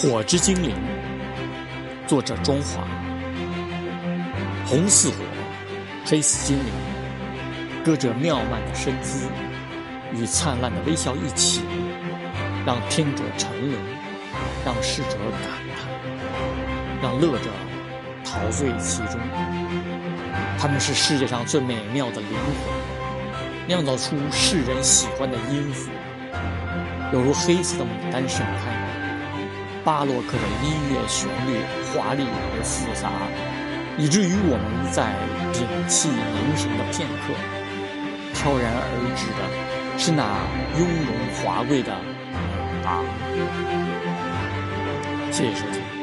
火之精灵，作者中华。红似火，黑似精灵，歌着妙曼的身姿，与灿烂的微笑一起，让听者沉沦，让逝者感叹，让乐者陶醉其中。他们是世界上最美妙的灵魂，酿造出世人喜欢的音符，犹如黑色的牡丹盛开。巴洛克的音乐旋律华丽而复杂，以至于我们在屏气凝神的片刻，飘然而至的是那雍容华贵的啊！谢谢收听。